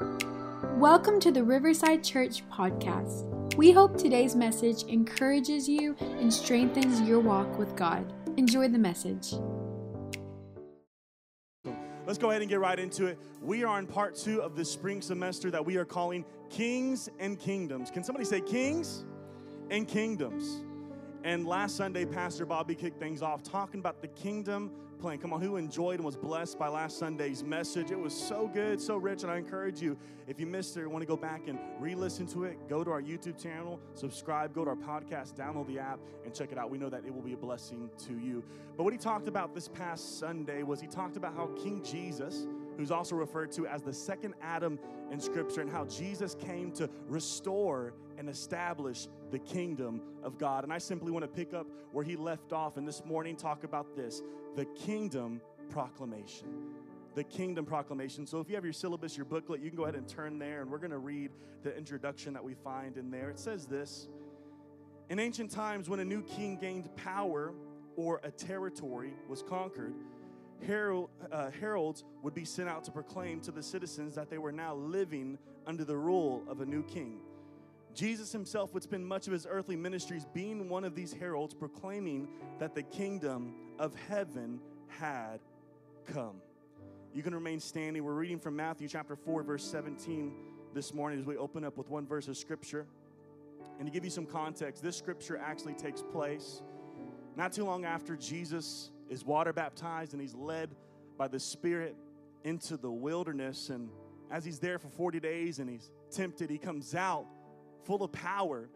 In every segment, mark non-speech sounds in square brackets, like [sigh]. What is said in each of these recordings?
Welcome to the Riverside Church podcast. We hope today's message encourages you and strengthens your walk with God. Enjoy the message. Let's go ahead and get right into it. We are in part two of the spring semester that we are calling Kings and Kingdoms. Can somebody say Kings and Kingdoms? And last Sunday, Pastor Bobby kicked things off talking about the kingdom Come on, who enjoyed and was blessed by last Sunday's message? It was so good, so rich, and I encourage you, if you missed it or want to go back and re listen to it, go to our YouTube channel, subscribe, go to our podcast, download the app, and check it out. We know that it will be a blessing to you. But what he talked about this past Sunday was he talked about how King Jesus, who's also referred to as the second Adam in Scripture, and how Jesus came to restore and establish the kingdom of God. And I simply want to pick up where he left off and this morning talk about this the kingdom proclamation. The kingdom proclamation. So, if you have your syllabus, your booklet, you can go ahead and turn there, and we're going to read the introduction that we find in there. It says this In ancient times, when a new king gained power or a territory was conquered, herald, uh, heralds would be sent out to proclaim to the citizens that they were now living under the rule of a new king. Jesus himself would spend much of his earthly ministries being one of these heralds, proclaiming that the kingdom of heaven had come. You can remain standing. We're reading from Matthew chapter 4, verse 17 this morning as we open up with one verse of scripture. And to give you some context, this scripture actually takes place not too long after Jesus is water baptized and he's led by the Spirit into the wilderness. And as he's there for 40 days and he's tempted, he comes out full of power.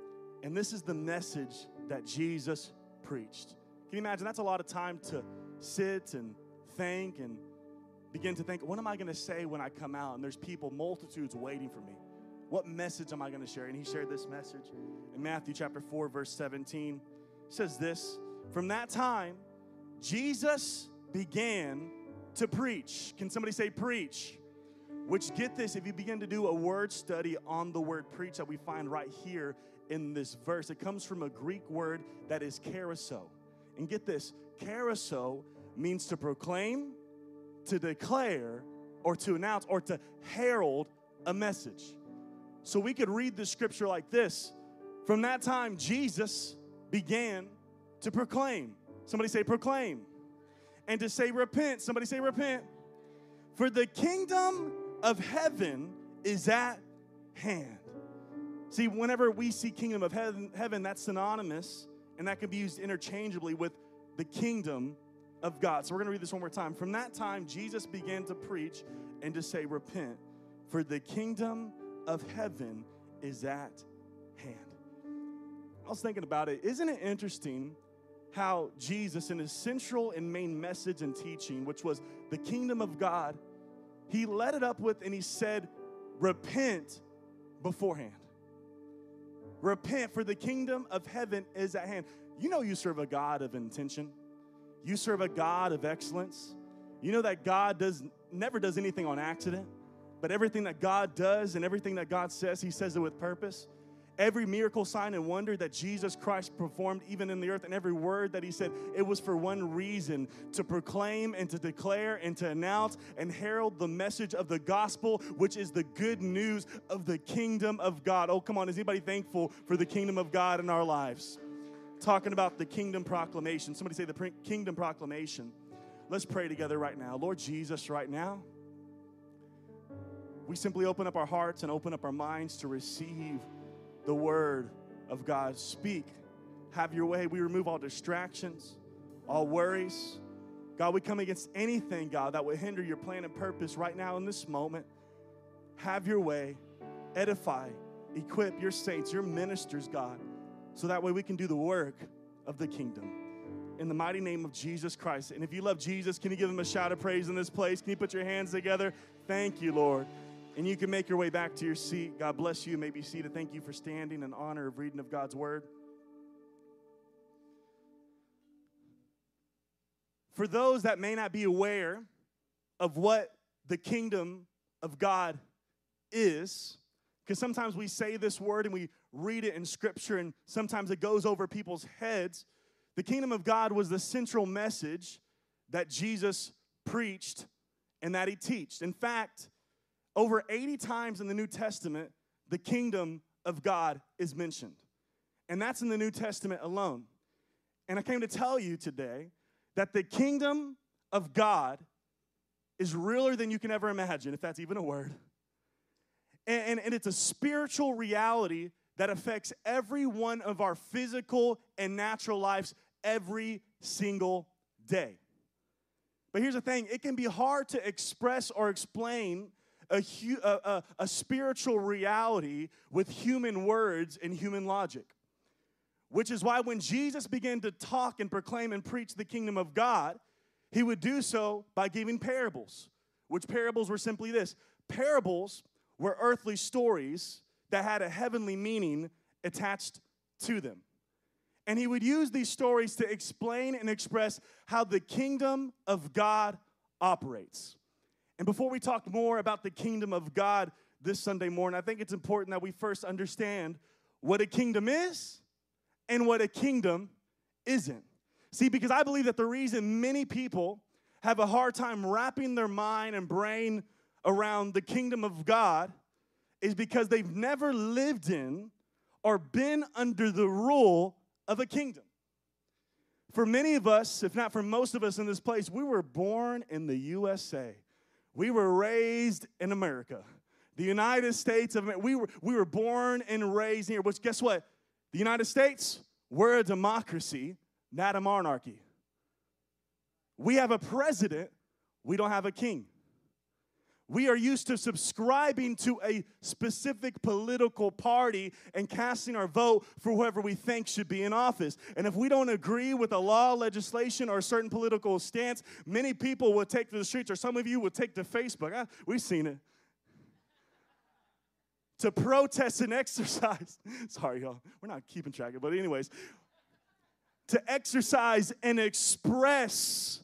And this is the message that Jesus preached. Can you imagine? That's a lot of time to sit and think and begin to think, what am I going to say when I come out? And there's people, multitudes waiting for me. What message am I going to share? And he shared this message in Matthew chapter 4, verse 17. says this From that time, Jesus began to preach. Can somebody say, preach? Which, get this, if you begin to do a word study on the word preach that we find right here in this verse, it comes from a Greek word that is kerusso. And get this, kerusso means to proclaim, to declare, or to announce, or to herald a message. So we could read the scripture like this From that time, Jesus began to proclaim. Somebody say, proclaim. And to say, repent. Somebody say, repent. For the kingdom of heaven is at hand. See, whenever we see kingdom of heaven, heaven, that's synonymous and that can be used interchangeably with the kingdom of God. So we're going to read this one more time. From that time, Jesus began to preach and to say, Repent, for the kingdom of heaven is at hand. I was thinking about it. Isn't it interesting how Jesus, in his central and main message and teaching, which was the kingdom of God, he led it up with and he said, Repent beforehand. Repent, for the kingdom of heaven is at hand. You know, you serve a God of intention, you serve a God of excellence. You know that God does never does anything on accident, but everything that God does and everything that God says, He says it with purpose every miracle, sign, and wonder that Jesus Christ performed even in the earth, and every word that he said, it was for one reason to proclaim and to declare and to announce and herald the message of the gospel, which is the good news of the kingdom of God. Oh, come on, is anybody thankful for the kingdom of God in our lives? Talking about the kingdom proclamation. Somebody say the kingdom proclamation. Let's pray together right now. Lord Jesus, right now, we simply open up our hearts and open up our minds to receive the word of God. Speak. Have your way. We remove all distractions, all worries. God, we come against anything, God, that would hinder your plan and purpose right now in this moment. Have your way. Edify, equip your saints, your ministers, God, so that way we can do the work of the kingdom. In the mighty name of Jesus Christ. And if you love Jesus, can you give him a shout of praise in this place? Can you put your hands together? Thank you, Lord. And you can make your way back to your seat. God bless you. you may be seated. Thank you for standing in honor of reading of God's word. For those that may not be aware of what the kingdom of God is, because sometimes we say this word and we read it in scripture and sometimes it goes over people's heads. The kingdom of God was the central message that Jesus preached and that he taught. In fact, over 80 times in the New Testament, the kingdom of God is mentioned. And that's in the New Testament alone. And I came to tell you today that the kingdom of God is realer than you can ever imagine, if that's even a word. And, and, and, it's a spiritual reality that affects every one of our physical and natural lives every single day. But here's the thing it can be hard to express or explain a, a, a, spiritual reality with human words and human logic. Which is why when Jesus began to talk and proclaim and preach the kingdom of God, he would do so by giving parables, which parables were simply this parables were earthly stories that had a heavenly meaning attached to them. And he would use these stories to explain and express how the kingdom of God operates. And before we talk more about the kingdom of God this Sunday morning, I think it's important that we first understand what a kingdom is and what a kingdom isn't. See, because I believe that the reason many people have a hard time wrapping their mind and brain around the kingdom of God is because they've never lived in or been under the rule of a kingdom. For many of us, if not for most of us in this place, we were born in the USA. We were raised in America. The United States of America. We were, we were born and raised here, which guess what? The United States, we're a democracy, not a monarchy. We have a president, we don't have a king. We are used to subscribing to a specific political party and casting our vote for whoever we think should be in office. And if we don't agree with a law, legislation, or a certain political stance, many people will take to the streets, or some of you will take to Facebook. Ah, we've seen it. To protest and [laughs] exercise. Sorry, y'all. We're not keeping track of it, but, anyways, to exercise and express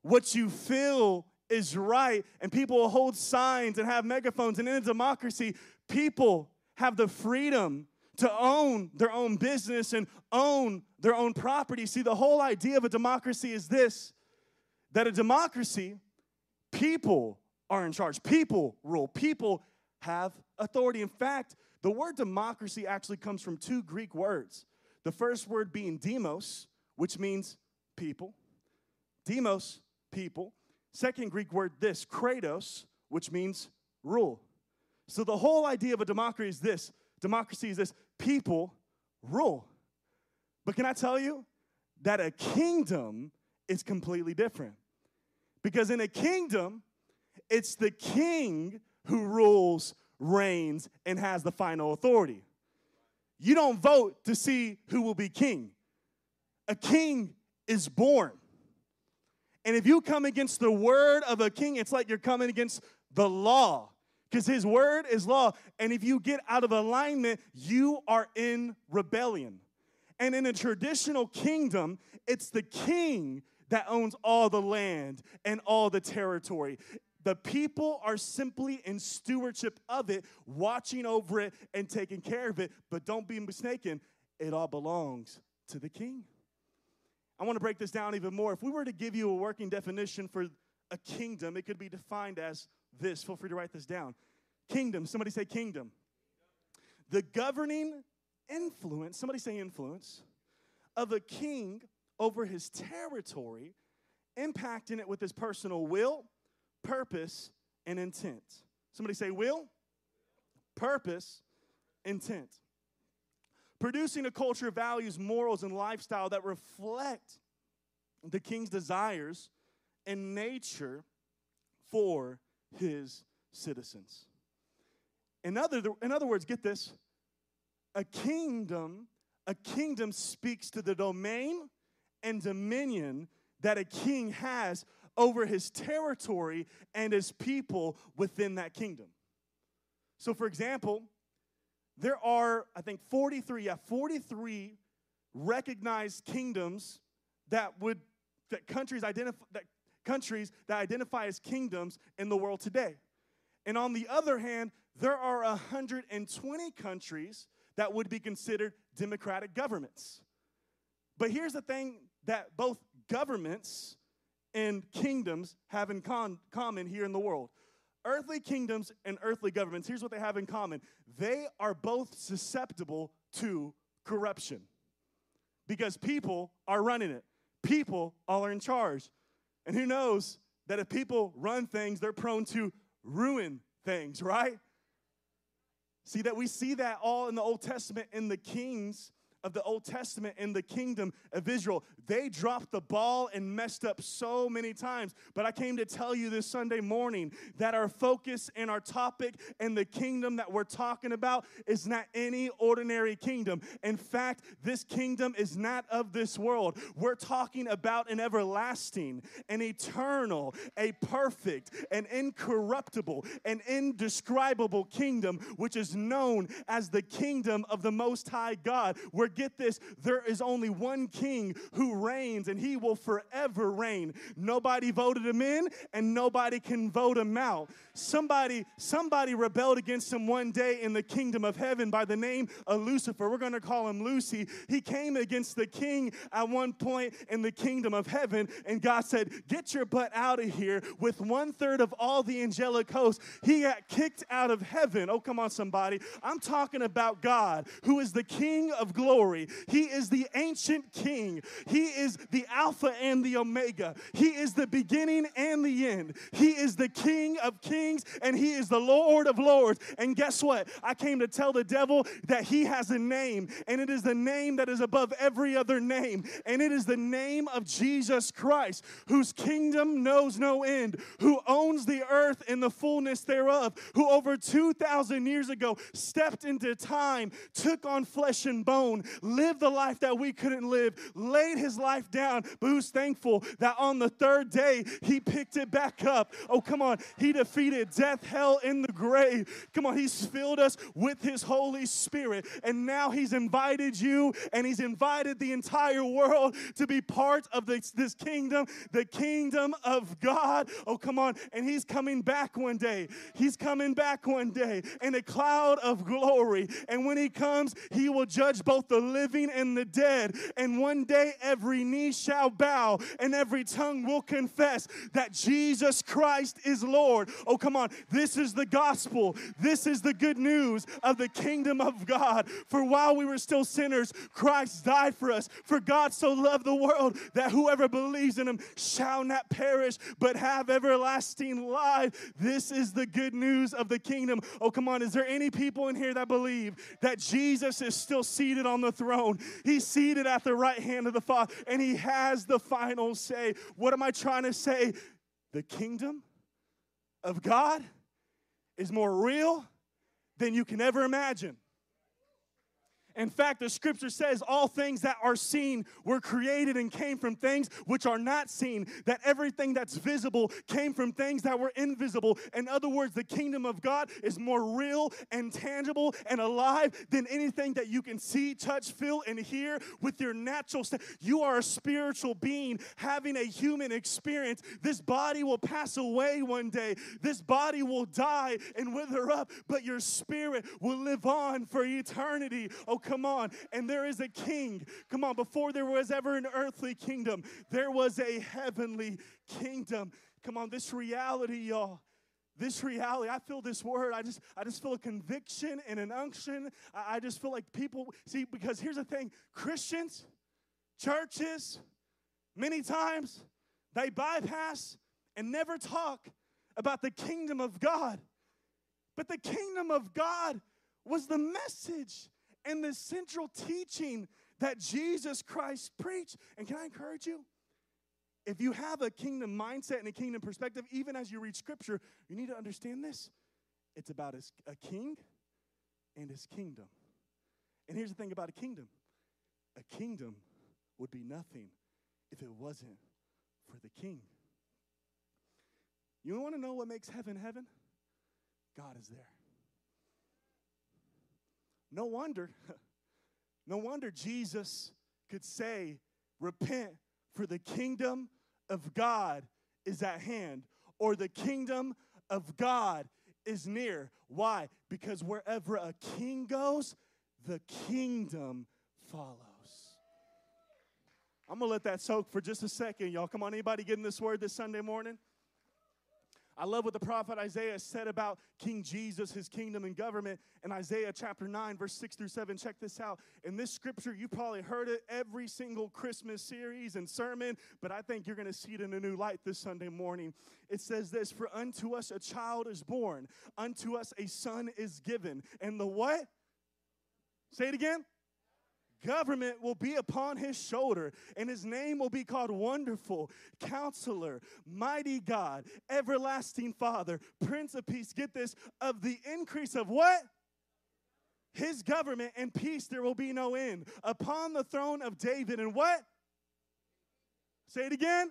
what you feel is right, and people will hold signs and have megaphones. And in a democracy, people have the freedom to own their own business and own their own property. See, the whole idea of a democracy is this that a democracy, people are in charge, people rule, people have authority. In fact, the word democracy actually comes from two Greek words. The first word being demos, which means people. Demos, people. Second Greek word, this, kratos, which means rule. So the whole idea of a democracy is this democracy is this people rule. But can I tell you that a kingdom is completely different? Because in a kingdom, it's the king who rules, reigns, and has the final authority. You don't vote to see who will be king. A king is born. And if you come against the word of a king, it's like you're coming against the law because his word is law. And if you get out of alignment, you are in rebellion. And in a traditional kingdom, it's the king that owns all the land and all the territory. The people are simply in stewardship of it, watching over it and taking care of it. But don't be mistaken, it all belongs to the king. I want to break this down even more. If we were to give you a working definition for a kingdom, it could be defined as this. Feel free to write this down. Kingdom, somebody say kingdom. The governing influence, somebody say influence, of a king over his territory, impacting it with his personal will, purpose, and intent. Somebody say will, purpose, intent producing a culture of values, morals, and lifestyle that reflect the king's desires and nature for his citizens. In other, in other words, get this a kingdom, a kingdom speaks to the domain and dominion that a king has over his territory and his people within that kingdom. So, for example, there are, I think, 43, yeah, 43 recognized kingdoms that would, that countries identify, that countries that identify as kingdoms in the world today. And on the other hand, there are 120 countries that would be considered democratic governments. But here's the thing that both governments and kingdoms have in con- common here in the world earthly kingdoms and earthly governments, here's what they have in common they are both susceptible to corruption because people are running it, people all are in charge. And who knows that if people run things, they're prone to ruin things, [laughs] right? See that we see that all in the Old Testament in the kings of the Old Testament in the kingdom of Israel. They dropped the ball and messed up so many times. But I came to tell you this Sunday morning that our focus and our topic and the kingdom that we're talking about is not any ordinary kingdom. In fact, this kingdom is not of this world. We're talking about an everlasting, an eternal, a perfect, an incorruptible, an indescribable kingdom, which is known as the kingdom of the Most High God. Where get this, there is only one king who reigns and he will forever reign. Nobody voted him in and nobody can vote him out. Somebody somebody rebelled against him one day in the kingdom of heaven by the name of Lucifer. We're going to call him Lucy. He came against the king at one point in the kingdom of heaven and God said, "Get your butt out of here." With one third of all the angelic hosts, he got kicked out of heaven. Oh, come on, somebody. I'm talking about God, who is the King of glory glory. He is the ancient king. He is the Alpha and the Omega. He is the beginning and the end. He is the King of kings and He is the Lord of lords. And guess what? I came to tell the devil that he has a name, and it is the name that is above every other name. And it is the name of Jesus Christ, whose kingdom knows no end, who owns the earth and the fullness thereof, who over 2,000 years ago stepped into time, took on flesh and bone, lived the life that we couldn't live, laid his life down, but who's thankful that on the third day he picked it back up. Oh, come on. He defeated death, hell, in the grave. Come on. He's filled us with his Holy Spirit. And now he's invited you and he's invited the entire world to be part of this, this kingdom, the kingdom of God. Oh, come on. And he's coming back one day. He's coming back one day in a cloud of glory. And when he comes, he will judge both the the living and the dead. And one day every knee shall bow and every tongue will confess that Jesus Christ is Lord. Oh, come on. This is the gospel. This is the good news of the kingdom of God. For while we were still sinners, Christ died for us. For God so loved the world that whoever believes in him shall not perish but have everlasting life. This is the good news of the kingdom. Oh, come on. Is there any people in here that believe that Jesus is still seated on the throne. He's seated at the right hand of the Father, and He has the final say. What am I trying to say? The kingdom of God is more real than you can ever imagine. In fact, the scripture says all things that are seen were created and came from things which are not seen, that everything that's visible came from things that were invisible. In other words, the kingdom of God is more real and tangible and alive than anything that you can see, touch, feel, and hear with your natural st- You are a spiritual being having a human experience. This body will pass away one day, this body will die and wither up, but your spirit will live on for eternity. Oh, Come on. And there is a king. Come on. Before there was ever an earthly kingdom, there was a heavenly kingdom. Come on. This reality, y'all this reality i feel this word i just i just feel a conviction and an unction I, I, just feel like people see because here's the thing christians churches many times they bypass and never talk about the kingdom of god but the kingdom of god was the message and the central teaching that Jesus Christ preached. And can I encourage you? If you have a kingdom mindset and a kingdom perspective, even as you read scripture, you need to understand this. It's about a king and his kingdom. And here's the thing about a kingdom a kingdom would be nothing if it wasn't for the king. You want to know what makes heaven heaven? God is there. No wonder, [laughs] no wonder Jesus could say, Repent, for the kingdom of God is at hand, or the kingdom of God is near. Why? Because wherever a king goes, the kingdom follows. I'm gonna let that soak for just a second, y'all. Come on, anybody getting this word this Sunday morning? I love what the prophet Isaiah said about King Jesus, his kingdom and government in Isaiah chapter 9, verse 6 through 7. Check this out. In this scripture, you probably heard it every single Christmas series and sermon, but I think you're going to see it in a new light this Sunday morning. It says this For unto us a child is born, unto us a son is given. And the what? Say it again government will be upon his shoulder, and his name will be called Wonderful, Counselor, Mighty God, Everlasting Father, Prince of Peace. Get this, of the increase of what? His government and peace there will be no end. Upon the throne of David, and what? Say it again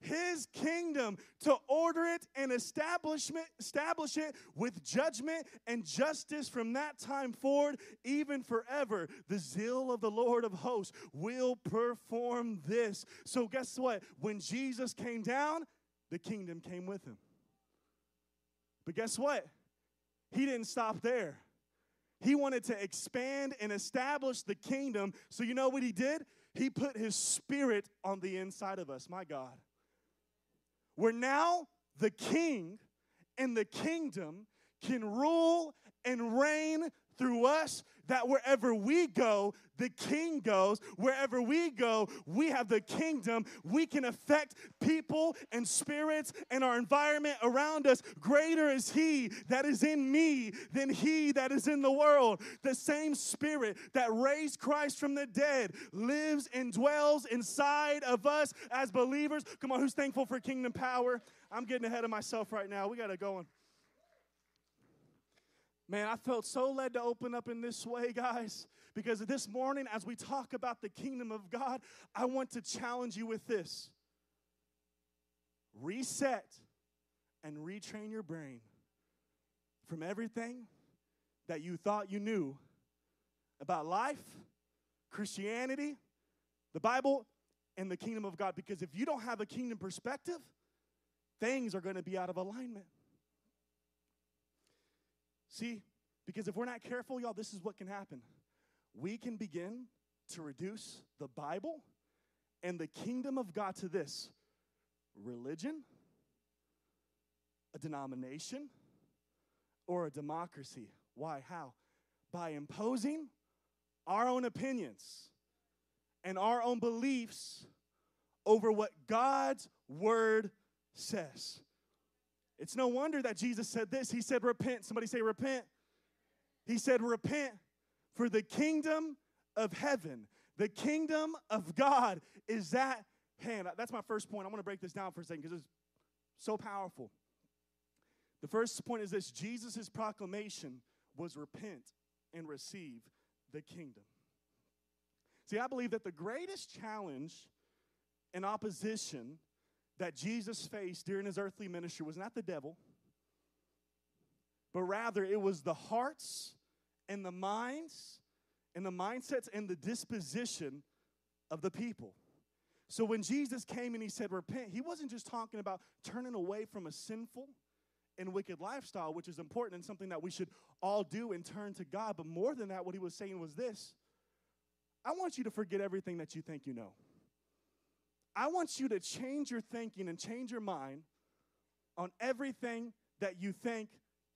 his kingdom to order it and establish it with judgment and justice from that time forward, even forever. The zeal of the Lord of hosts will perform this. So, guess what? When Jesus came down, the kingdom came with him. But guess what? He didn't stop there. He wanted to expand and establish the kingdom. So, you know what he did? He put his spirit on the inside of us. My God. Where now the king and the kingdom can rule and reign through us that wherever we go, the king goes. Wherever we go, we have the kingdom. We can affect people and spirits and our environment around us. Greater is he that is in me than he that is in the world. The same spirit that raised Christ from the dead lives and dwells inside of us as believers. Come on, who's thankful for kingdom power? I'm getting ahead of myself right now. We got to go. Man, I felt so led to open up in this way, guys, because this morning, as we talk about the kingdom of God, I want to challenge you with this reset and retrain your brain from everything that you thought you knew about life, Christianity, the Bible, and the kingdom of God. Because if you don't have a kingdom perspective, things are going to be out of alignment. See, because if we're not careful, y'all, this is what can happen. We can begin to reduce the Bible and the kingdom of God to this religion, a denomination, or a democracy. Why? How? By imposing our own opinions and our own beliefs over what God's word says. It's no wonder that Jesus said this. He said, Repent. Somebody say, Repent. He said, Repent, for the kingdom of heaven, the kingdom of God is at hand. That's my first point. I want to break this down for a second because it's so powerful. The first point is this Jesus' proclamation was repent and receive the kingdom. See, I believe that the greatest challenge and opposition that Jesus faced during his earthly ministry was not the devil, but rather it was the hearts and the minds and the mindsets and the disposition of the people. So when Jesus came and he said, Repent, he wasn't just talking about turning away from a sinful and wicked lifestyle, which is important and something that we should all do and turn to God. But more than that, what he was saying was this I want you to forget everything that you think you know. I want you to change your thinking and change your mind on everything that you think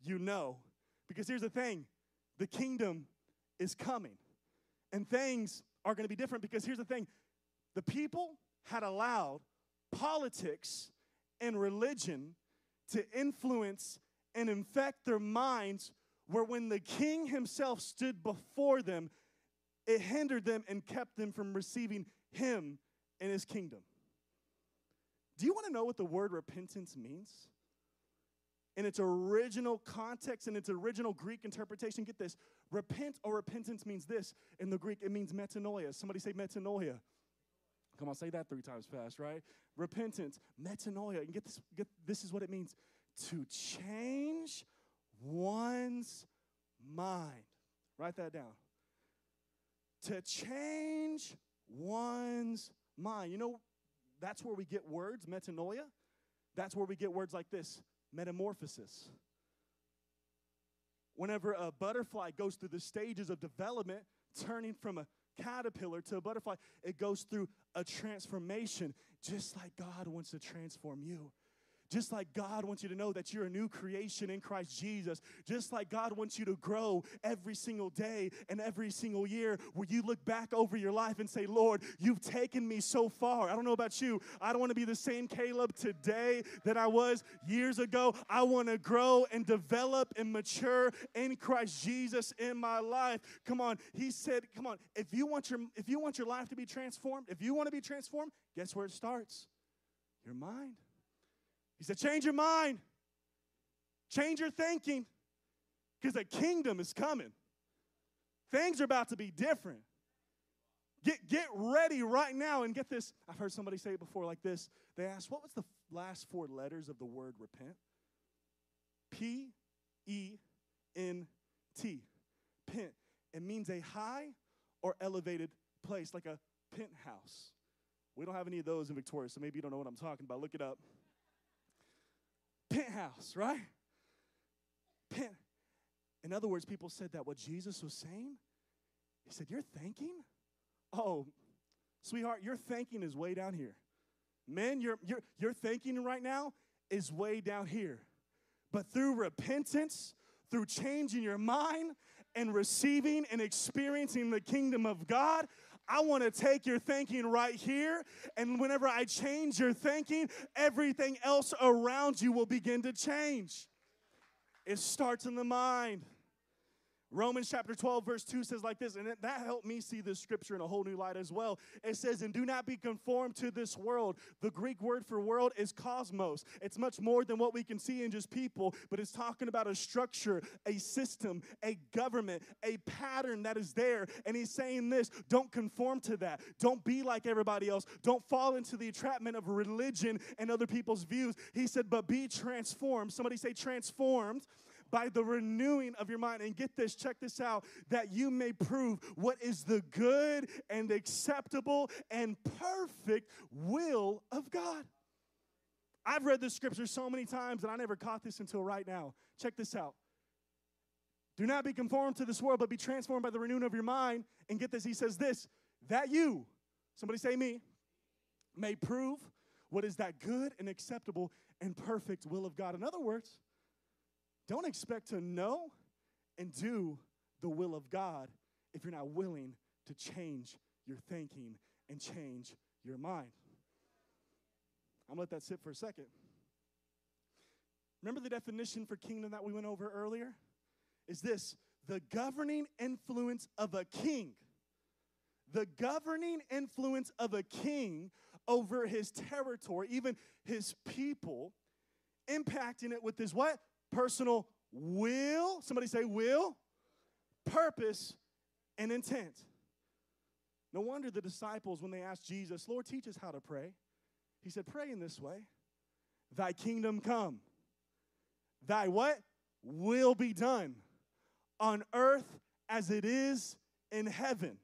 you know. Because here's the thing the kingdom is coming, and things are going to be different. Because here's the thing the people had allowed politics and religion to influence and infect their minds, where when the king himself stood before them, it hindered them and kept them from receiving him and his kingdom. Do you want to know what the word repentance means? In its original context, in its original Greek interpretation, get this repent or repentance means this. In the Greek, it means metanoia. Somebody say metanoia. Come on, say that three times fast, right? Repentance, metanoia. And get this, get, this is what it means to change one's mind. Write that down. To change one's mind. You know, that's where we get words, metanoia. That's where we get words like this metamorphosis. Whenever a butterfly goes through the stages of development, turning from a caterpillar to a butterfly, it goes through a transformation, just like God wants to transform you. Just like God wants you to know that you're a new creation in Christ Jesus. Just like God wants you to grow every single day and every single year where you look back over your life and say, Lord, you've taken me so far. I don't know about you. I don't want to be the same Caleb today that I was years ago. I want to grow and develop and mature in Christ Jesus in my life. Come on. He said, come on, if you want your if you want your life to be transformed, if you want to be transformed, guess where it starts? Your mind. He said, change your mind. Change your thinking because the kingdom is coming. Things are about to be different. Get, get ready right now and get this. I've heard somebody say it before like this. They asked, What was the last four letters of the word repent? P E N T. Pent. It means a high or elevated place, like a penthouse. We don't have any of those in Victoria, so maybe you don't know what I'm talking about. Look it up. Penthouse, right? In other words, people said that what Jesus was saying, he said, You're thinking? Oh, sweetheart, your thinking is way down here. Men, your, your, your thinking right now is way down here. But through repentance, through changing your mind and receiving and experiencing the kingdom of God, I want to take your thinking right here. And whenever I change your thinking, everything else around you will begin to change. It starts in the mind. Romans chapter 12, verse 2 says like this, and that helped me see this scripture in a whole new light as well. It says, And do not be conformed to this world. The Greek word for world is cosmos. It's much more than what we can see in just people, but it's talking about a structure, a system, a government, a pattern that is there. And he's saying this don't conform to that. Don't be like everybody else. Don't fall into the entrapment of religion and other people's views. He said, But be transformed. Somebody say, transformed by the renewing of your mind. And get this, check this out, that you may prove what is the good and acceptable and perfect will of God. I've read this scripture so many times and I never caught this until right now. Check this out. Do not be conformed to this world, but be transformed by the renewing of your mind. And get this, he says this that you, somebody say me, may prove what is that good and acceptable and perfect will of God. In other words, don't expect to know and do the will of God if you're not willing to change your thinking and change your mind. I'm gonna let that sit for a second. Remember the definition for kingdom that we went over earlier? Is this the governing influence of a king? The governing influence of a king over his territory, even his people, impacting it with his what? Personal will, somebody say will, purpose, and intent. No wonder the disciples, when they asked Jesus, Lord, teach us how to pray, he said, Pray in this way Thy kingdom come. Thy what? Will be done on earth as it is in heaven.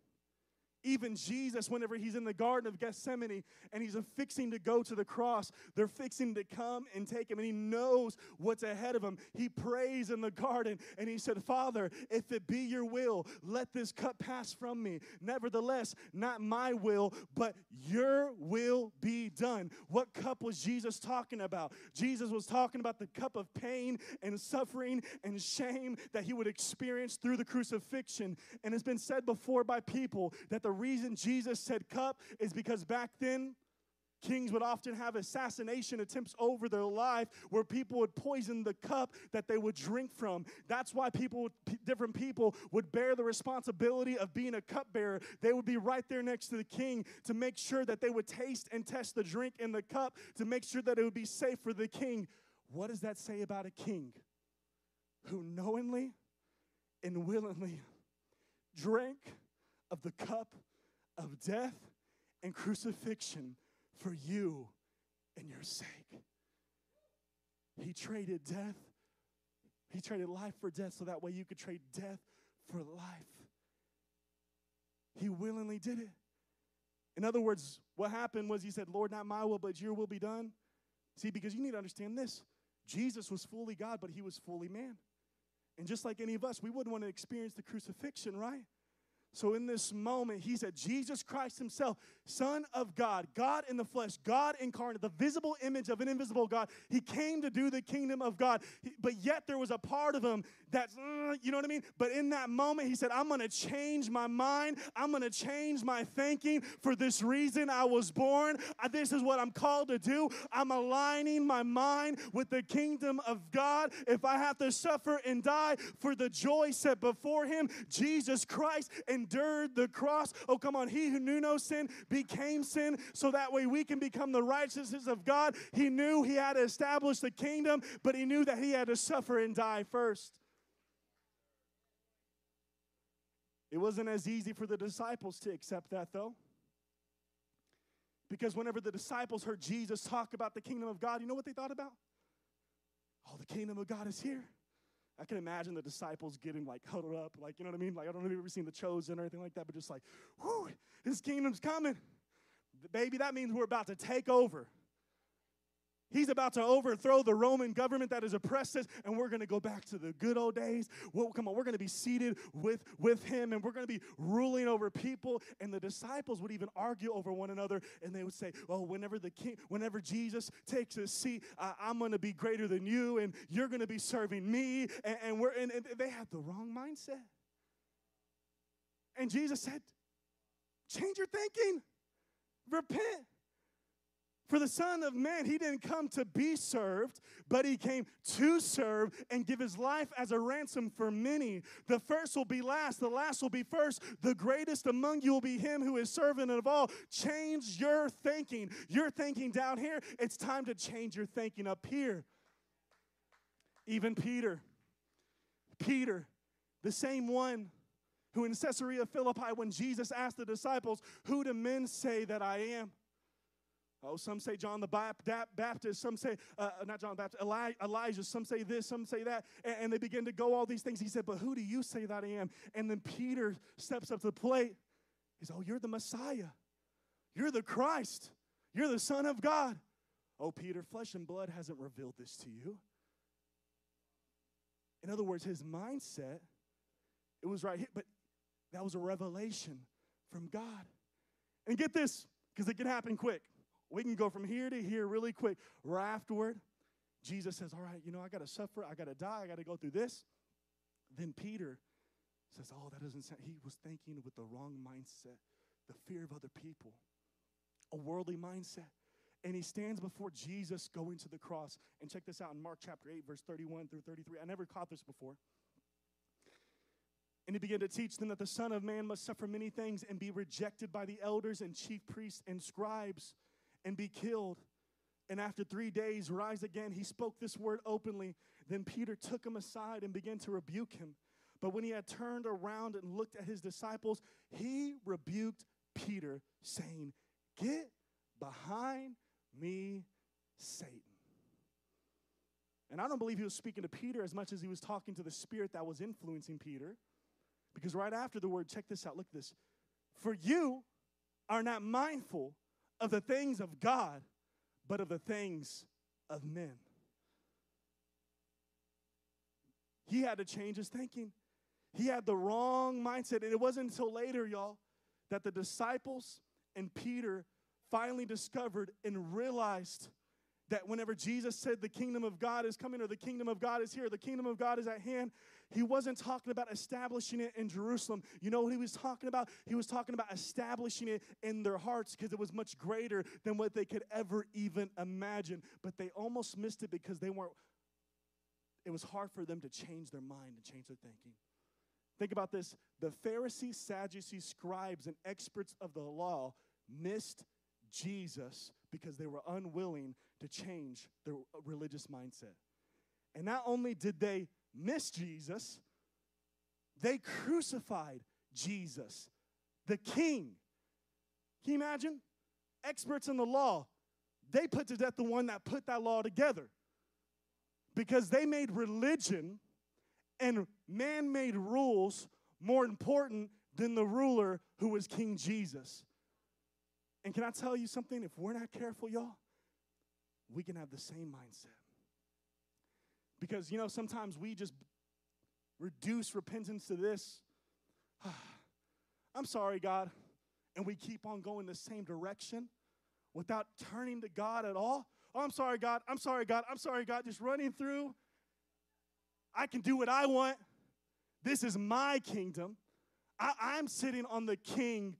Even Jesus, whenever he's in the Garden of Gethsemane and he's fixing to go to the cross, they're fixing to come and take him, and he knows what's ahead of him. He prays in the garden and he said, Father, if it be your will, let this cup pass from me. Nevertheless, not my will, but your will be done. What cup was Jesus talking about? Jesus was talking about the cup of pain and suffering and shame that he would experience through the crucifixion. And it's been said before by people that the the reason Jesus said cup is because back then, Kings would often have assassination attempts over their life where people would poison the cup that they would drink from. That's why people, different people, would bear the responsibility of being a cupbearer. They would be right there next to the king to make sure that they would taste and test the drink in the cup to make sure that it would be safe for the king. What does that say about a king who knowingly and willingly drank of the cup of death and crucifixion for you and your sake. He traded death, he traded life for death so that way you could trade death for life. He willingly did it. In other words, what happened was he said, Lord, not my will, but your will be done. See, because you need to understand this Jesus was fully God, but he was fully man. And just like any of us, we wouldn't want to experience the crucifixion, right? So, in this moment, he said, Jesus Christ Himself, Son of God, God in the flesh, God incarnate, the visible image of an invisible God, He came to do the kingdom of God. But yet, there was a part of Him that's, uh, you know what I mean? But in that moment, He said, I'm going to change my mind. I'm going to change my thinking. For this reason, I was born. This is what I'm called to do. I'm aligning my mind with the kingdom of God. If I have to suffer and die for the joy set before Him, Jesus Christ, and endured the cross. Oh, come on. He who knew no sin became sin so that way we can become the righteousness of God. He knew he had to establish the kingdom, but he knew that he had to suffer and die first. It wasn't as easy for the disciples to accept that, though. Because whenever the disciples heard Jesus talk about the kingdom of God, you know what they thought about? Oh, the kingdom of God is here. I can imagine the disciples getting like huddled up, like, you know what I mean? Like, I don't know if you've ever seen The Chosen or anything like that, but just like, whoo, his kingdom's coming. Baby, that means we're about to take over. He's about to overthrow the Roman government that has oppressed us, and we're going to go back to the good old days. Well, come on, we're going to be seated with, with him, and we're going to be ruling over people. And the disciples would even argue over one another, and they would say, "Oh, whenever the king, whenever Jesus takes a seat, uh, I'm going to be greater than you, and you're going to be serving me." And, and we're and, and they had the wrong mindset. And Jesus said, "Change your thinking, repent." For the Son of Man, he didn't come to be served, but he came to serve and give his life as a ransom for many. The first will be last, the last will be first. The greatest among you will be him who is servant of all. Change your thinking. You're thinking down here, it's time to change your thinking up here. Even Peter, Peter, the same one who in Caesarea Philippi, when Jesus asked the disciples, Who do men say that I am? Oh, some say John the Baptist, some say, uh, uh, not John the Baptist, Eli- Elijah, some say this, some say that. And, and, they begin to go all these things. He said, But who do you say that I am? And then Peter steps up to the plate. He says, Oh, you're the Messiah. You're the Christ. You're the Son of God. Oh, Peter, flesh and blood hasn't revealed this to you. In other words, his mindset, it was right here, but that was a revelation from God. And get this, because it can happen quick. We can go from here to here really quick. Right afterward, Jesus says, All right, you know, I got to suffer. I got to die. I got to go through this. Then Peter says, Oh, that doesn't sound. He was thinking with the wrong mindset, the fear of other people, a worldly mindset. And he stands before Jesus going to the cross. And check this out in Mark chapter 8, verse 31 through 33. I never caught this before. And he began to teach them that the Son of Man must suffer many things and be rejected by the elders and chief priests and scribes and be killed. And after three days, rise again. He spoke this word openly. Then Peter took him aside and began to rebuke him. But when he had turned around and looked at his disciples, he rebuked Peter, saying, Get behind me, Satan. And I don't believe he was speaking to Peter as much as he was talking to the spirit that was influencing Peter. Because right after the word, check this out, look at this. For you are not mindful of the things of God, but of the things of men. He had to change his thinking. He had the wrong mindset. And it wasn't until later, y'all, that the disciples and Peter finally discovered and realized that whenever Jesus said the kingdom of God is coming or the kingdom of God is here, the kingdom of God is at hand, he wasn't talking about establishing it in Jerusalem. You know what he was talking about? He was talking about establishing it in their hearts because it was much greater than what they could ever even imagine. But they almost missed it because they weren't, it was hard for them to change their mind and change their thinking. Think about this the Pharisees, Sadducees, scribes, and experts of the law missed Jesus because they were unwilling to change their religious mindset. And not only did they miss Jesus, they crucified Jesus, the king. Can you imagine? Experts in the law, they put to death the one that put that law together because they made religion and man made rules more important than the ruler who was King Jesus. And can I tell you something? If we're not careful, y'all, we can have the same mindset. Because, you know, sometimes we just reduce repentance to this [sighs] I'm sorry, God. And we keep on going the same direction without turning to God at all. Oh, I'm sorry, God. I'm sorry, God. I'm sorry, God. Just running through. I can do what I want. This is my kingdom. I, am sitting on the king.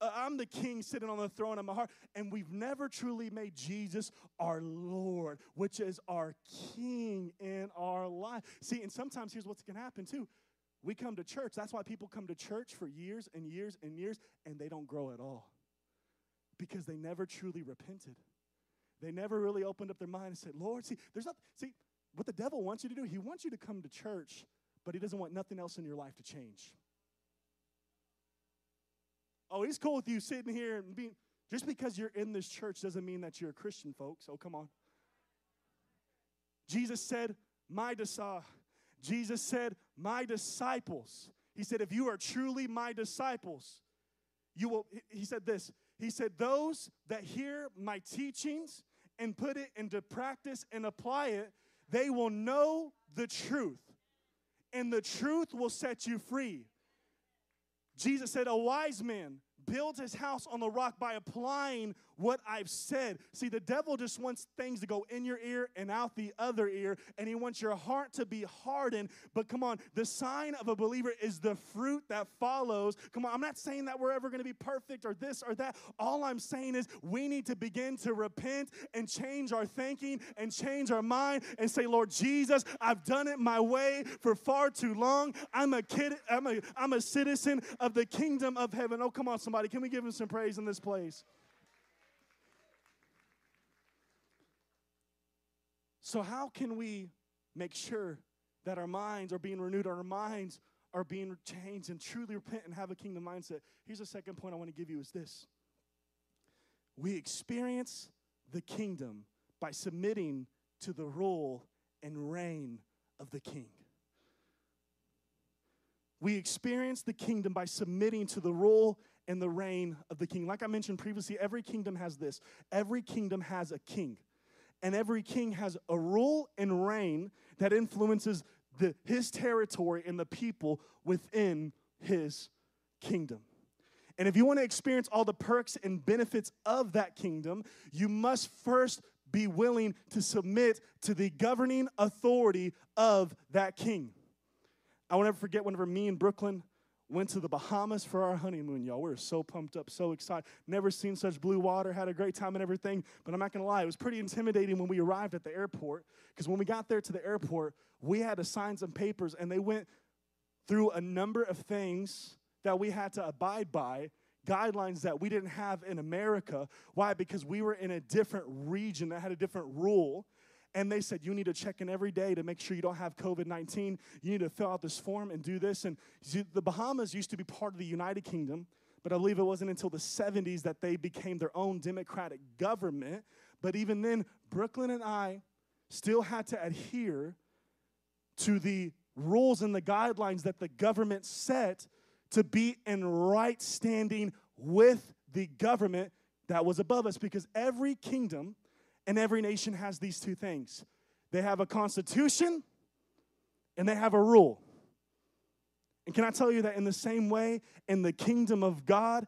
Uh, I'm the king sitting on the throne of my heart. And we've never truly made Jesus our Lord, which is our king in our life. See, and sometimes here's what's going to happen too. We come to church. That's why people come to church for years and years and years, and they don't grow at all because they never truly repented. They never really opened up their mind and said, Lord, see, there's not, see, what the devil wants you to do, he wants you to come to church, but he doesn't want nothing else in your life to change. Oh, he's cool with you sitting here and being, just because you're in this church doesn't mean that you're a Christian, folks. Oh, come on. Jesus said, My disciples. Uh, Jesus said, My disciples. He said, If you are truly my disciples, you will, he said this. He said, Those that hear my teachings and put it into practice and apply it, they will know the truth, and the truth will set you free. Jesus said, A wise man builds his house on the rock by applying what I've said. See, the devil just wants things to go in your ear and out the other ear, and he wants your heart to be hardened. But come on, the sign of a believer is the fruit that follows. Come on, I'm not saying that we're ever going to be perfect or this or that. All I'm saying is we need to begin to repent and change our thinking and change our mind and say, Lord Jesus, I've done it my way for far too long. I'm a kid, I'm a, I'm a citizen of the kingdom of heaven. Oh, come on, somebody. Can we give him some praise in this place? So, how can we make sure that our minds are being renewed, our minds are being changed, and truly repent and have a kingdom mindset? Here's a second point I want to give you is this we experience the kingdom by submitting to the rule and reign of the king. We experience the kingdom by submitting to the rule and the reign of the king. Like I mentioned previously, every kingdom has this. Every kingdom has a king and every king has a rule and reign that influences the, his territory and the people within his kingdom. And if you want to experience all the perks and benefits of that kingdom, you must first be willing to submit to the governing authority of that king. I will never forget whenever me and Brooklyn Went to the Bahamas for our honeymoon, y'all. We were so pumped up, so excited. Never seen such blue water, had a great time and everything. But I'm not gonna lie, it was pretty intimidating when we arrived at the airport. Because when we got there to the airport, we had to sign some papers, and they went through a number of things that we had to abide by guidelines that we didn't have in America. Why? Because we were in a different region that had a different rule. And they said, You need to check in every day to make sure you don't have COVID 19. You need to fill out this form and do this. And the Bahamas used to be part of the United Kingdom, but I believe it wasn't until the 70s that they became their own democratic government. But even then, Brooklyn and I still had to adhere to the rules and the guidelines that the government set to be in right standing with the government that was above us because every kingdom and every nation has these two things they have a constitution and they have a rule. And can I tell you that in the same way, in the kingdom of God,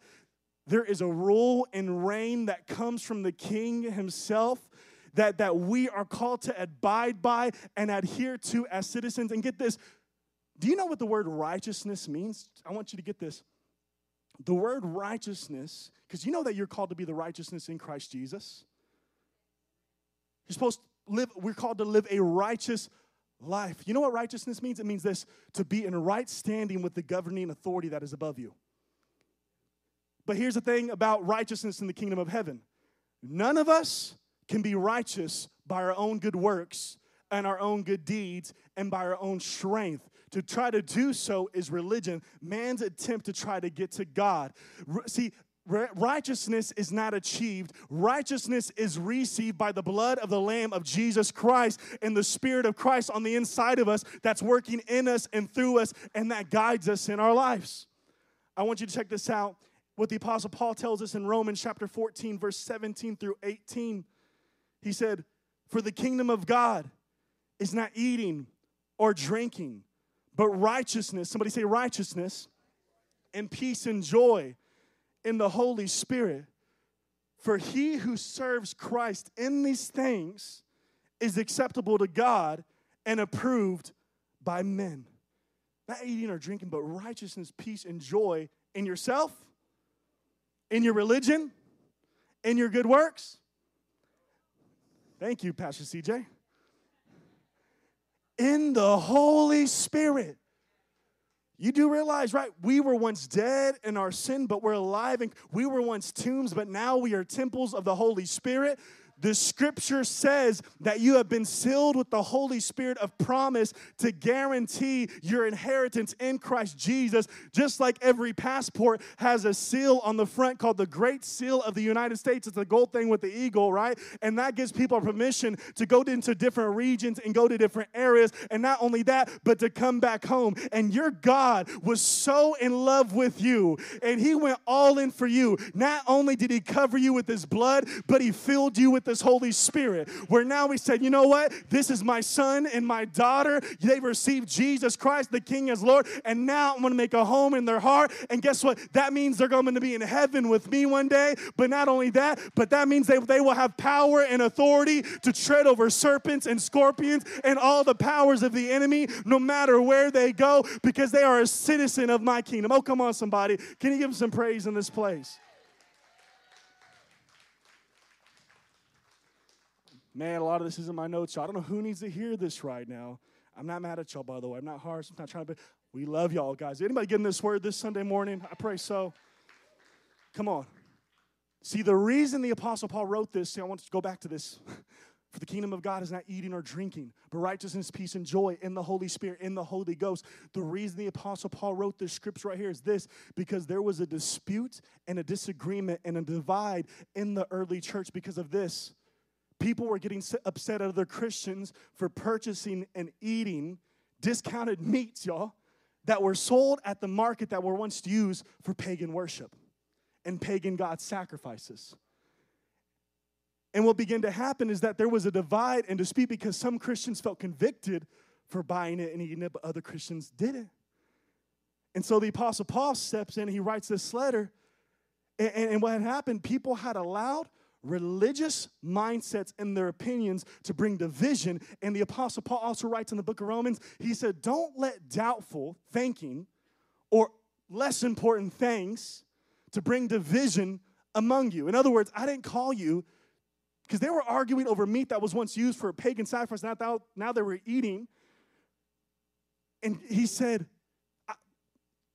there is a rule and reign that comes from the king himself that, that we are called to abide by and adhere to as citizens. And get this do you know what the word righteousness means? I want you to get this. The word righteousness, because you know that you're called to be the righteousness in Christ Jesus. You're supposed to live, we're called to live a righteous life. You know what righteousness means? It means this to be in right standing with the governing authority that is above you. But here's the thing about righteousness in the kingdom of heaven none of us can be righteous by our own good works and our own good deeds and by our own strength. To try to do so is religion, man's attempt to try to get to God. See, righteousness is not achieved. Righteousness is received by the blood of the Lamb of Jesus Christ and the Spirit of Christ on the inside of us that's working in us and through us and that guides us in our lives. I want you to check this out. What the Apostle Paul tells us in Romans chapter 14, verse 17 through 18. He said, For the kingdom of God is not eating or drinking, but righteousness. Somebody say righteousness and peace and joy in the Holy Spirit. For he who serves Christ in these things is acceptable to God and approved by men. Not eating or drinking, but righteousness, peace, and joy in yourself, in your religion, in your good works. Thank you, Pastor CJ. In the Holy Spirit. You do realize, right? We were once dead in our sin, but we're alive. And we were once tombs, but now we are temples of the Holy Spirit. The scripture says that you have been sealed with the Holy Spirit of promise to guarantee your inheritance in Christ Jesus, just like every passport has a seal on the front called the Great Seal of the United States. It's a gold thing with the eagle, right? And that gives people permission to go into different regions and go to different areas. And not only that, but to come back home. And your God was so in love with you, and He went all in for you. Not only did He cover you with His blood, but He filled you with Holy Spirit, where now we said, you know what? This is my son and my daughter. They've received Jesus Christ, the King as Lord, and now I'm going to make a home in their heart. And guess what? That means they're going to be in heaven with me one day. But not only that, but that means they, they will have power and authority to tread over serpents and scorpions and all the powers of the enemy, no matter where they go, because they are a citizen of my kingdom. Oh, come on, somebody. Can you give them some praise in this place? Man, a lot of this is in my notes. Y'all. I don't know who needs to hear this right now. I'm not mad at y'all, by the way. I'm not harsh. I'm not trying to be. We love y'all, guys. Anybody getting this word this Sunday morning? I pray so. Come on. See, the reason the Apostle Paul wrote this, see, I want to go back to this. [laughs] For the kingdom of God is not eating or drinking, but righteousness, peace, and joy in the Holy Spirit, in the Holy Ghost. The reason the Apostle Paul wrote this scripture right here is this because there was a dispute and a disagreement and a divide in the early church because of this. People were getting upset at other Christians for purchasing and eating discounted meats, y'all, that were sold at the market that were once used for pagan worship and pagan god sacrifices. And what began to happen is that there was a divide and dispute because some Christians felt convicted for buying it and eating it, but other Christians didn't. And so the Apostle Paul steps in, he writes this letter, and, and, and what had happened, people had allowed religious mindsets and their opinions to bring division. And the Apostle Paul also writes in the book of Romans, he said, Don't let doubtful thinking or less important things to bring division among you. In other words, I didn't call you because they were arguing over meat that was once used for a pagan sacrifice, now, now they were eating. And he said,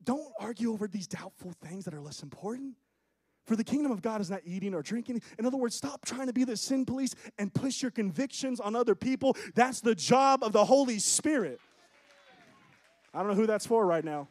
Don't argue over these doubtful things that are less important. For the kingdom of God is not eating or drinking. In other words, stop trying to be the sin police and push your convictions on other people. That's the job of the Holy Spirit. I don't know who that's for right now.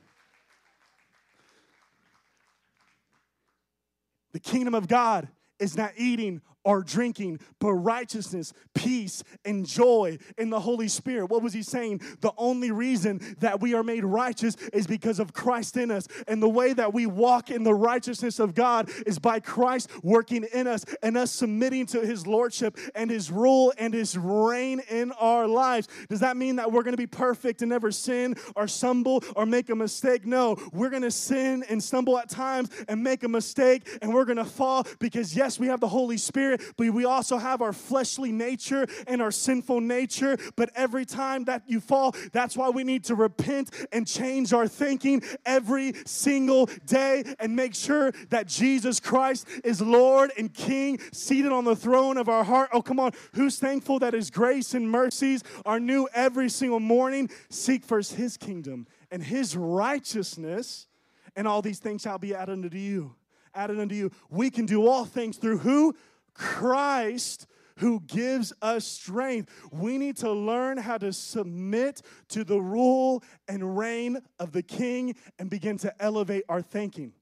The kingdom of God is not eating or drinking, but righteousness, peace, and joy in the Holy Spirit. What was he saying? The only reason that we are made righteous is because of Christ in us. And the way that we walk in the righteousness of God is by Christ working in us and us submitting to his lordship and his rule and his reign in our lives. Does that mean that we're going to be perfect and never sin or stumble or make a mistake? No, we're going to sin and stumble at times and make a mistake and we're going to fall because, yes, we have the Holy Spirit but we also have our fleshly nature and our sinful nature. But every time that you fall, that's why we need to repent and change our thinking every single day and make sure that Jesus Christ is Lord and King, seated on the throne of our heart. Oh, come on. Who's thankful that His grace and mercies are new every single morning? Seek first His kingdom and His righteousness, and all these things shall be added unto you. Added unto you. We can do all things through who? Christ who gives us strength. We need to learn how to submit to the rule and reign of the king and begin to elevate our thinking.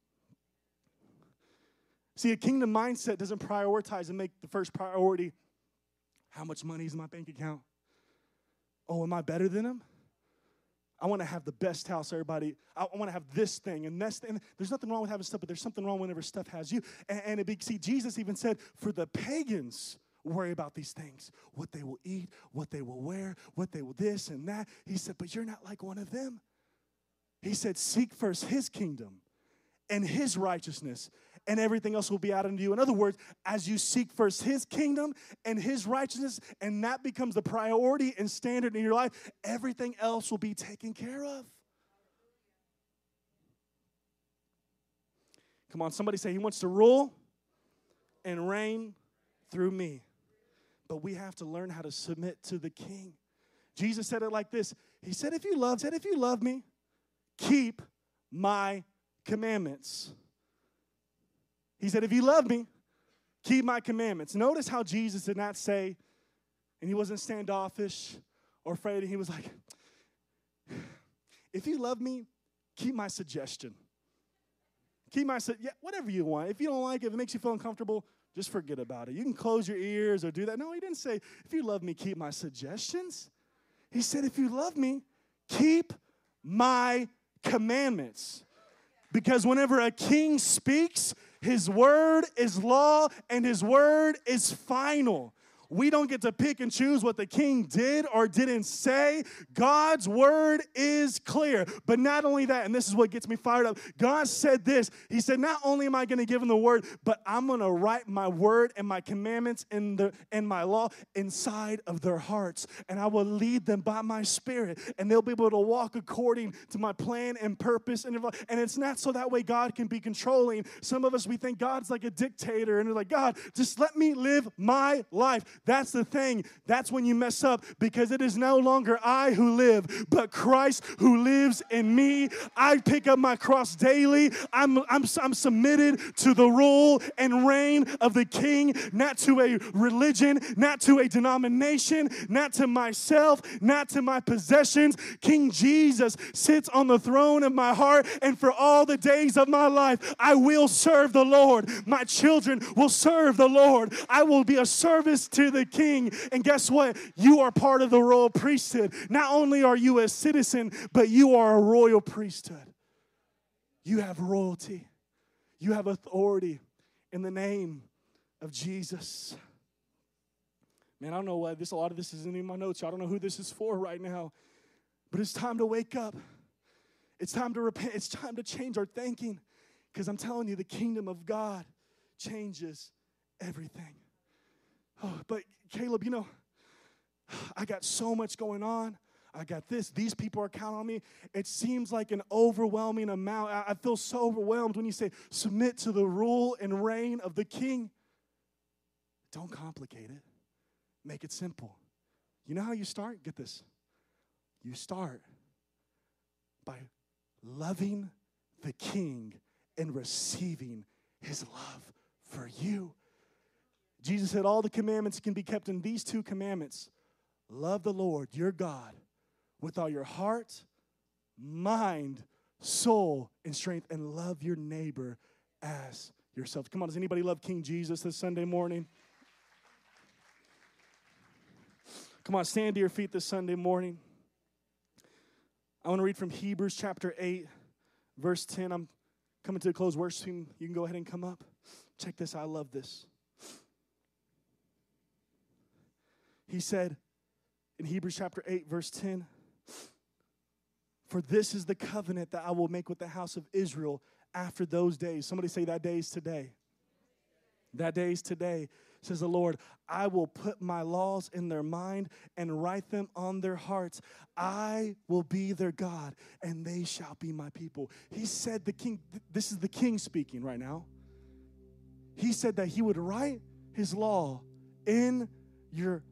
See, a kingdom mindset doesn't prioritize and make the first priority how much money is in my bank account? Oh, am I better than him? I want to have the best house, everybody. I want to have this thing and this thing. There's nothing wrong with having stuff, but there's something wrong whenever stuff has you. And, and it be, see, Jesus even said, for the pagans, worry about these things what they will eat, what they will wear, what they will this and that. He said, but you're not like one of them. He said, seek first his kingdom and his righteousness, and everything else will be added unto you. In other words, as you seek first his kingdom and his righteousness, and that becomes the priority and standard in your life, everything else will be taken care of. Come on, somebody say, He wants to rule and reign through me. But we have to learn how to submit to the King. Jesus said it like this He said, If you love, said, if you love me, keep my commandments. He said, If you love me, keep my commandments. Notice how Jesus did not say, and he wasn't standoffish or afraid, and he was like, If you love me, keep my suggestion. Keep my, yeah, whatever you want. If you don't like it, if it makes you feel uncomfortable, just forget about it. You can close your ears or do that. No, he didn't say, if you love me, keep my suggestions. He said, if you love me, keep my commandments. Because whenever a king speaks, his word is law and his word is final. We don't get to pick and choose what the king did or didn't say. God's word is clear. But not only that, and this is what gets me fired up, God said this He said, Not only am I going to give them the word, but I'm going to write my word and my commandments in the, and my law inside of their hearts. And I will lead them by my spirit, and they'll be able to walk according to my plan and purpose. And, and it's not so that way God can be controlling. Some of us, we think God's like a dictator, and they're like, God, just let me live my life. That's the thing. That's when you mess up because it is no longer I who live, but Christ who lives in me. I pick up my cross daily. I'm, I'm, I'm submitted to the rule and reign of the King, not to a religion, not to a denomination, not to myself, not to my possessions. King Jesus sits on the throne of my heart, and for all the days of my life, I will serve the Lord. My children will serve the Lord. I will be a service to the king. And guess what? You are part of the royal priesthood. Not only are you a citizen, but you are a royal priesthood. You have royalty, you have authority in the name of Jesus. Man, I don't know why this a lot of this isn't in my notes. I don't know who this is for right now. But it's time to wake up. It's time to repent. It's time to change our thinking. Because I'm telling you, the kingdom of God changes everything. Oh, but Caleb, you know, I got so much going on. I got this. These people are counting on me. It seems like an overwhelming amount. I feel so overwhelmed when you say, submit to the rule and reign of the king. Don't complicate it, make it simple. You know how you start? Get this. You start by loving the king and receiving his love for you. Jesus said, All the commandments can be kept in these two commandments love the Lord your God with all your heart, mind, soul, and strength, and love your neighbor as yourself. Come on, does anybody love King Jesus this Sunday morning? Come on, stand to your feet this Sunday morning. I want to read from Hebrews chapter 8, verse 10. I'm coming to a close worship. team. You can go ahead and come up. Check this. I love this. He said in Hebrews chapter 8, verse 10 For this is the covenant that I will make with the house of Israel after those days. Somebody say that day is today. That day is today, says the Lord. I will put my laws in their mind and write them on their hearts. I will be their God, and they shall be my people. He said, the king, this is the king speaking right now. He said that he would write his law in your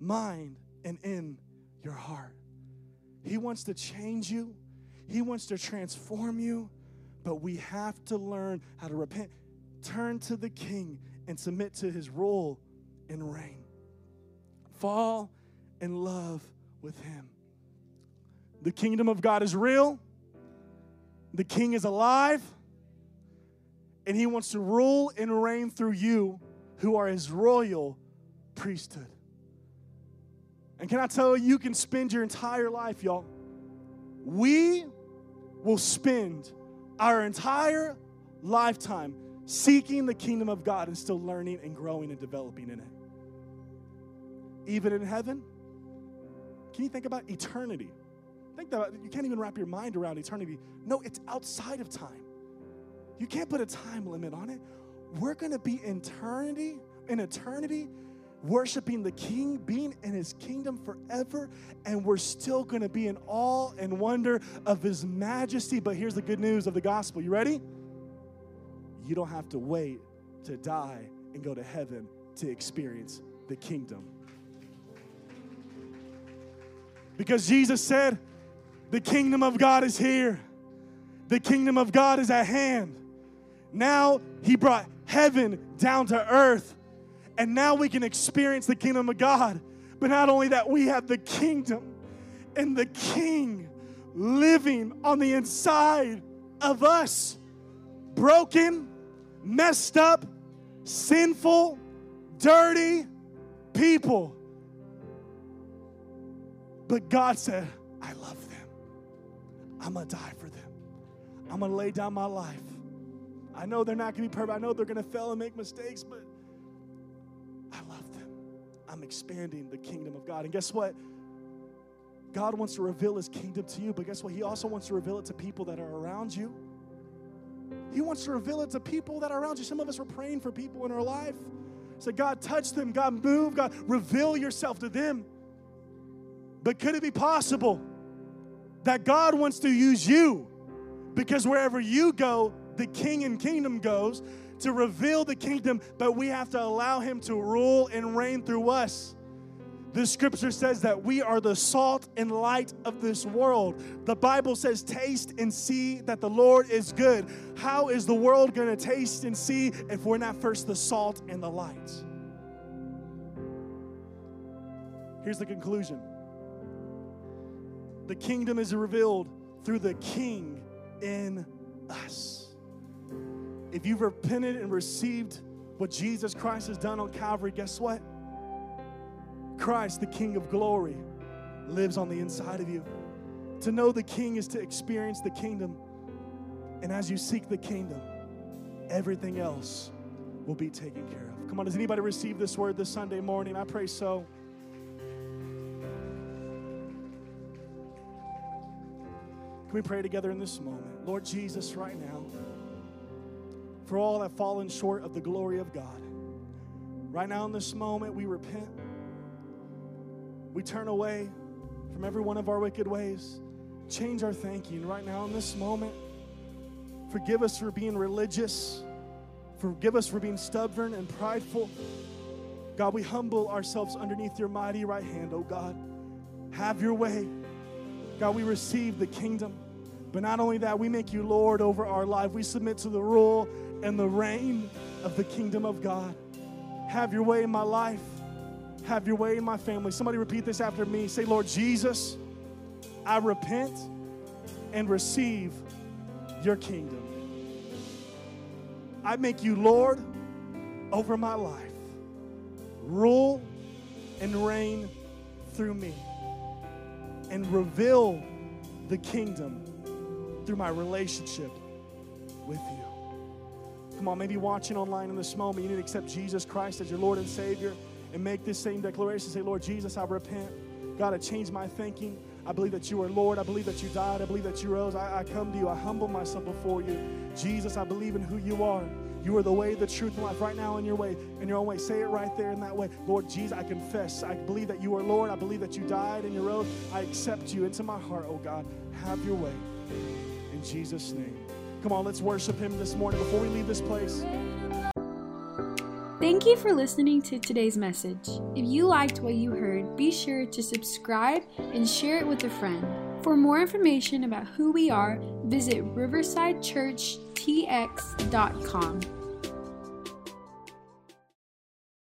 mind, and in your heart. He wants to change you, He wants to transform you, but we have to learn how to repent, turn to the King, and submit to His rule and reign. Fall in love with Him. The kingdom of God is real, the King is alive, and He wants to rule and reign through you who are His royal priesthood. And can I tell you, you can spend your entire life, y'all. We will spend our entire lifetime seeking the kingdom of God and still learning and growing and developing in it. Even in heaven, can you think about eternity? Think about you can't even wrap your mind around eternity. No, it's outside of time. You can't put a time limit on it. We're going to be in eternity, in eternity, worshiping the King, being in his kingdom forever, and we're still going to be in awe and wonder of his majesty. But here's the good news of the gospel. You ready? You don't have to wait to die and go to heaven to experience the kingdom. Because Jesus said, The kingdom of God is here, the kingdom of God is at hand. Now he brought heaven down to earth, and now we can experience the kingdom of God. But not only that, we have the kingdom and the king living on the inside of us, broken, messed up, sinful, dirty people. But God said, I love them. I'm going to die for them. I'm going to lay down my life. I know they're not going to be perfect. I know they're going to fail and make mistakes, but I love them. I'm expanding the kingdom of God. And guess what? God wants to reveal his kingdom to you, but guess what? He also wants to reveal it to people that are around you. He wants to reveal it to people that are around you. Some of us were praying for people in our life. Say, God, touch them. God, move. God, reveal yourself to them. But could it be possible that God wants to use you? Because wherever you go, the king and kingdom goes to reveal the kingdom, but we have to allow him to rule and reign through us. The scripture says that we are the salt and light of this world. The Bible says, Taste and see that the Lord is good. How is the world going to taste and see if we're not first the salt and the light? Here's the conclusion the kingdom is revealed through the king in us. If you've repented and received what Jesus Christ has done on Calvary, guess what? Christ, the King of glory, lives on the inside of you. To know the King is to experience the kingdom. And as you seek the kingdom, everything else will be taken care of. Come on, does anybody receive this word this Sunday morning? I pray so. Can we pray together in this moment? Lord Jesus, right now, for all that fallen short of the glory of God, right now in this moment, we repent. We turn away from every one of our wicked ways. Change our thinking right now in this moment. Forgive us for being religious. Forgive us for being stubborn and prideful. God, we humble ourselves underneath your mighty right hand, oh God. Have your way. God, we receive the kingdom. But not only that, we make you Lord over our life. We submit to the rule and the reign of the kingdom of God. Have your way in my life. Have your way in my family. Somebody repeat this after me. Say, Lord Jesus, I repent and receive your kingdom. I make you Lord over my life. Rule and reign through me and reveal the kingdom through my relationship with you. Come on, maybe watching online in this moment, you need to accept Jesus Christ as your Lord and Savior and make this same declaration. Say, Lord Jesus, I repent. God, I change my thinking. I believe that you are Lord. I believe that you died. I believe that you rose. I, I come to you. I humble myself before you. Jesus, I believe in who you are. You are the way, the truth, and life. Right now, in your way, in your own way. Say it right there in that way. Lord Jesus, I confess. I believe that you are Lord. I believe that you died and you rose. I accept you into my heart, oh God. Have your way. In Jesus' name. Come on, let's worship him this morning before we leave this place. Thank you for listening to today's message. If you liked what you heard, be sure to subscribe and share it with a friend. For more information about who we are, visit riversidechurchtx.com.